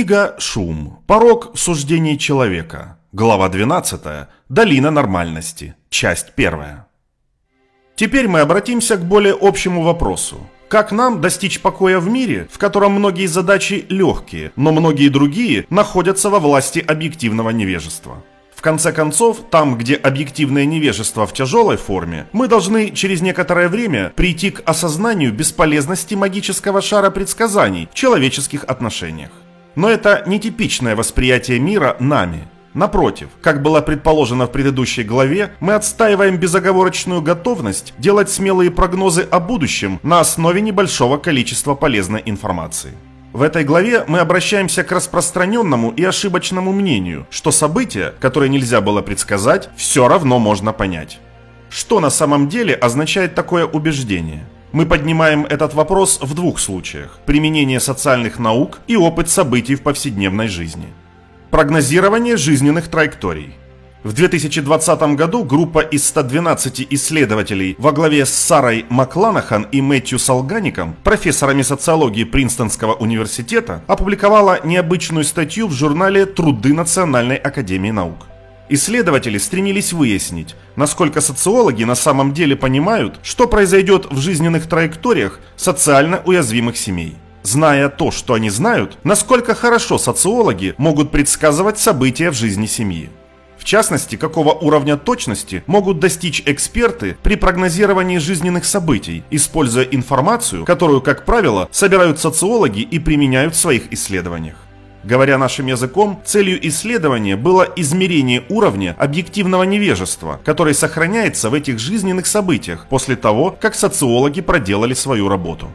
Книга «Шум. Порог в суждении человека». Глава 12. Долина нормальности. Часть 1. Теперь мы обратимся к более общему вопросу. Как нам достичь покоя в мире, в котором многие задачи легкие, но многие другие находятся во власти объективного невежества? В конце концов, там, где объективное невежество в тяжелой форме, мы должны через некоторое время прийти к осознанию бесполезности магического шара предсказаний в человеческих отношениях. Но это нетипичное восприятие мира нами. Напротив, как было предположено в предыдущей главе, мы отстаиваем безоговорочную готовность делать смелые прогнозы о будущем на основе небольшого количества полезной информации. В этой главе мы обращаемся к распространенному и ошибочному мнению, что события, которые нельзя было предсказать, все равно можно понять. Что на самом деле означает такое убеждение? Мы поднимаем этот вопрос в двух случаях – применение социальных наук и опыт событий в повседневной жизни. Прогнозирование жизненных траекторий. В 2020 году группа из 112 исследователей во главе с Сарой Макланахан и Мэтью Салгаником, профессорами социологии Принстонского университета, опубликовала необычную статью в журнале «Труды Национальной академии наук». Исследователи стремились выяснить, насколько социологи на самом деле понимают, что произойдет в жизненных траекториях социально уязвимых семей. Зная то, что они знают, насколько хорошо социологи могут предсказывать события в жизни семьи. В частности, какого уровня точности могут достичь эксперты при прогнозировании жизненных событий, используя информацию, которую, как правило, собирают социологи и применяют в своих исследованиях. Говоря нашим языком, целью исследования было измерение уровня объективного невежества, который сохраняется в этих жизненных событиях после того, как социологи проделали свою работу.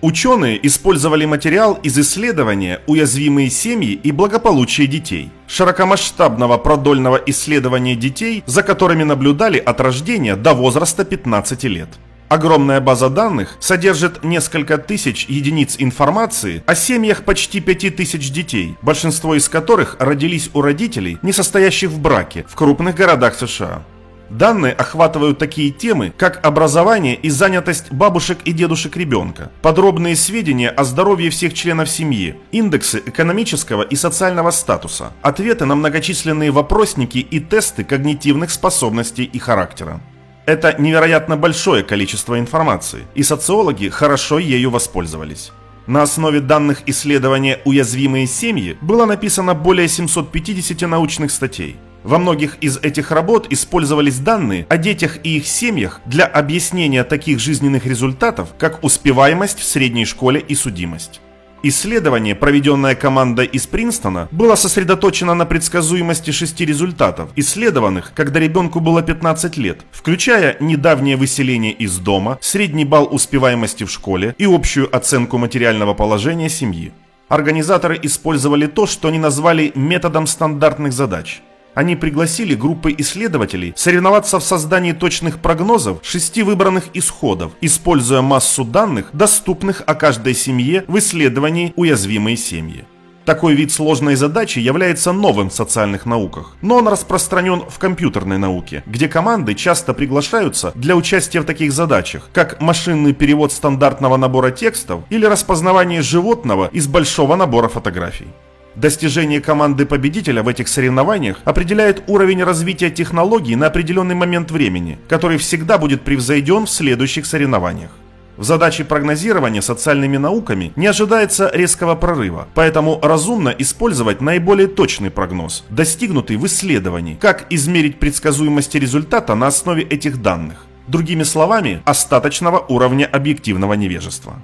Ученые использовали материал из исследования «Уязвимые семьи и благополучие детей», широкомасштабного продольного исследования детей, за которыми наблюдали от рождения до возраста 15 лет. Огромная база данных содержит несколько тысяч единиц информации о семьях почти пяти тысяч детей, большинство из которых родились у родителей, не состоящих в браке, в крупных городах США. Данные охватывают такие темы, как образование и занятость бабушек и дедушек ребенка, подробные сведения о здоровье всех членов семьи, индексы экономического и социального статуса, ответы на многочисленные вопросники и тесты когнитивных способностей и характера. Это невероятно большое количество информации, и социологи хорошо ею воспользовались. На основе данных исследования «Уязвимые семьи» было написано более 750 научных статей. Во многих из этих работ использовались данные о детях и их семьях для объяснения таких жизненных результатов, как успеваемость в средней школе и судимость. Исследование, проведенное командой из Принстона, было сосредоточено на предсказуемости шести результатов, исследованных, когда ребенку было 15 лет, включая недавнее выселение из дома, средний балл успеваемости в школе и общую оценку материального положения семьи. Организаторы использовали то, что они назвали методом стандартных задач – они пригласили группы исследователей соревноваться в создании точных прогнозов шести выбранных исходов, используя массу данных, доступных о каждой семье в исследовании уязвимой семьи. Такой вид сложной задачи является новым в социальных науках, но он распространен в компьютерной науке, где команды часто приглашаются для участия в таких задачах, как машинный перевод стандартного набора текстов или распознавание животного из большого набора фотографий. Достижение команды победителя в этих соревнованиях определяет уровень развития технологий на определенный момент времени, который всегда будет превзойден в следующих соревнованиях. В задаче прогнозирования социальными науками не ожидается резкого прорыва, поэтому разумно использовать наиболее точный прогноз, достигнутый в исследовании, как измерить предсказуемость результата на основе этих данных. Другими словами, остаточного уровня объективного невежества.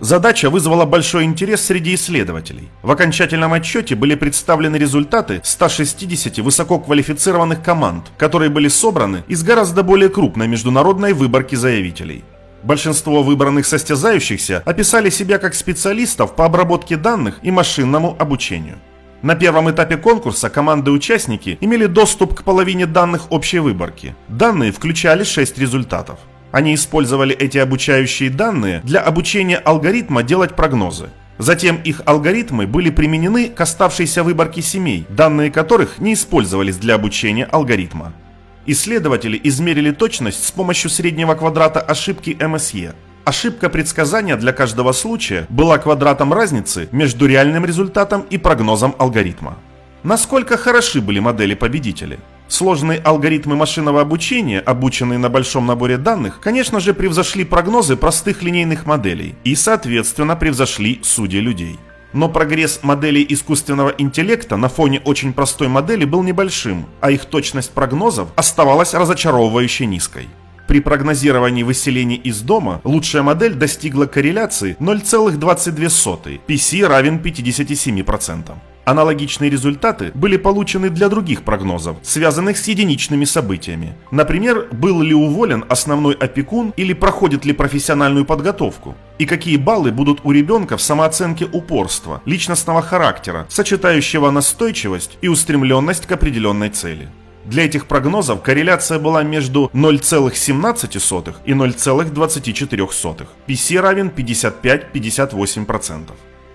Задача вызвала большой интерес среди исследователей. В окончательном отчете были представлены результаты 160 высококвалифицированных команд, которые были собраны из гораздо более крупной международной выборки заявителей. Большинство выбранных состязающихся описали себя как специалистов по обработке данных и машинному обучению. На первом этапе конкурса команды-участники имели доступ к половине данных общей выборки. Данные включали 6 результатов. Они использовали эти обучающие данные для обучения алгоритма делать прогнозы. Затем их алгоритмы были применены к оставшейся выборке семей, данные которых не использовались для обучения алгоритма. Исследователи измерили точность с помощью среднего квадрата ошибки МСЕ. Ошибка предсказания для каждого случая была квадратом разницы между реальным результатом и прогнозом алгоритма. Насколько хороши были модели победителей? Сложные алгоритмы машинного обучения, обученные на большом наборе данных, конечно же превзошли прогнозы простых линейных моделей и, соответственно, превзошли судьи людей. Но прогресс моделей искусственного интеллекта на фоне очень простой модели был небольшим, а их точность прогнозов оставалась разочаровывающе низкой. При прогнозировании выселения из дома лучшая модель достигла корреляции 0,22, PC равен 57%. Аналогичные результаты были получены для других прогнозов, связанных с единичными событиями. Например, был ли уволен основной опекун или проходит ли профессиональную подготовку. И какие баллы будут у ребенка в самооценке упорства, личностного характера, сочетающего настойчивость и устремленность к определенной цели. Для этих прогнозов корреляция была между 0,17 и 0,24. PC равен 55-58%.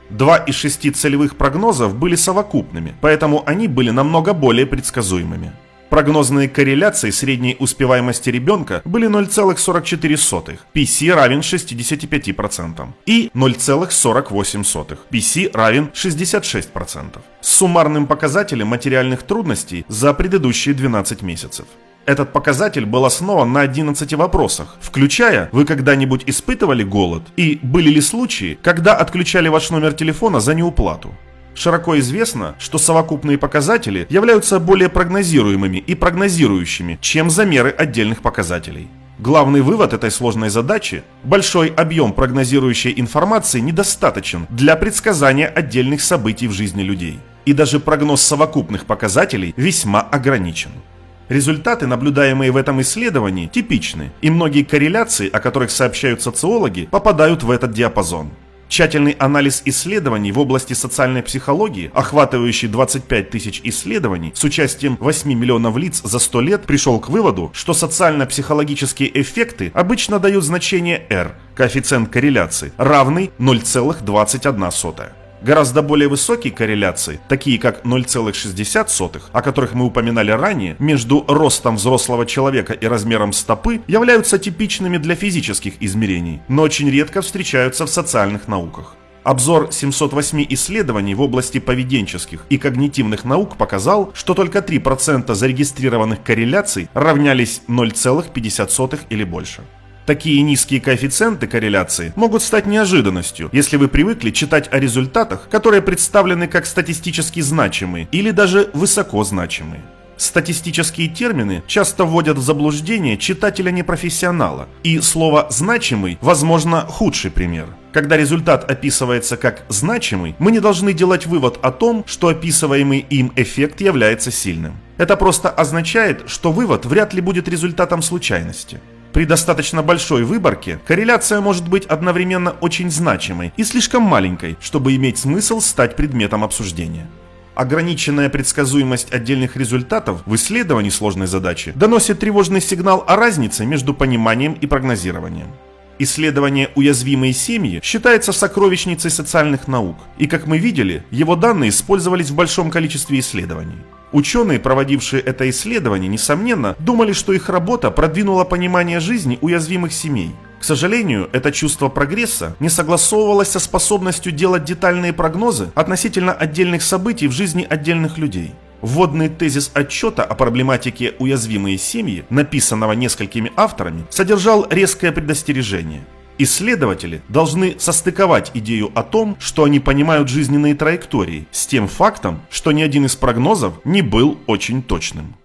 Два из шести целевых прогнозов были совокупными, поэтому они были намного более предсказуемыми. Прогнозные корреляции средней успеваемости ребенка были 0,44, PC равен 65%, и 0,48, PC равен 66%, с суммарным показателем материальных трудностей за предыдущие 12 месяцев. Этот показатель был основан на 11 вопросах, включая «Вы когда-нибудь испытывали голод?» и «Были ли случаи, когда отключали ваш номер телефона за неуплату?» Широко известно, что совокупные показатели являются более прогнозируемыми и прогнозирующими, чем замеры отдельных показателей. Главный вывод этой сложной задачи – большой объем прогнозирующей информации недостаточен для предсказания отдельных событий в жизни людей. И даже прогноз совокупных показателей весьма ограничен. Результаты, наблюдаемые в этом исследовании, типичны, и многие корреляции, о которых сообщают социологи, попадают в этот диапазон. Тщательный анализ исследований в области социальной психологии, охватывающий 25 тысяч исследований с участием 8 миллионов лиц за 100 лет, пришел к выводу, что социально-психологические эффекты обычно дают значение R, коэффициент корреляции, равный 0,21. Гораздо более высокие корреляции, такие как 0,60, о которых мы упоминали ранее, между ростом взрослого человека и размером стопы, являются типичными для физических измерений, но очень редко встречаются в социальных науках. Обзор 708 исследований в области поведенческих и когнитивных наук показал, что только 3% зарегистрированных корреляций равнялись 0,50 или больше. Такие низкие коэффициенты корреляции могут стать неожиданностью, если вы привыкли читать о результатах, которые представлены как статистически значимые или даже высоко значимые. Статистические термины часто вводят в заблуждение читателя-непрофессионала, и слово «значимый» возможно худший пример. Когда результат описывается как значимый, мы не должны делать вывод о том, что описываемый им эффект является сильным. Это просто означает, что вывод вряд ли будет результатом случайности. При достаточно большой выборке корреляция может быть одновременно очень значимой и слишком маленькой, чтобы иметь смысл стать предметом обсуждения. Ограниченная предсказуемость отдельных результатов в исследовании сложной задачи доносит тревожный сигнал о разнице между пониманием и прогнозированием. Исследование «Уязвимые семьи» считается сокровищницей социальных наук, и, как мы видели, его данные использовались в большом количестве исследований. Ученые, проводившие это исследование, несомненно, думали, что их работа продвинула понимание жизни уязвимых семей. К сожалению, это чувство прогресса не согласовывалось со способностью делать детальные прогнозы относительно отдельных событий в жизни отдельных людей. Вводный тезис отчета о проблематике «Уязвимые семьи», написанного несколькими авторами, содержал резкое предостережение – Исследователи должны состыковать идею о том, что они понимают жизненные траектории, с тем фактом, что ни один из прогнозов не был очень точным.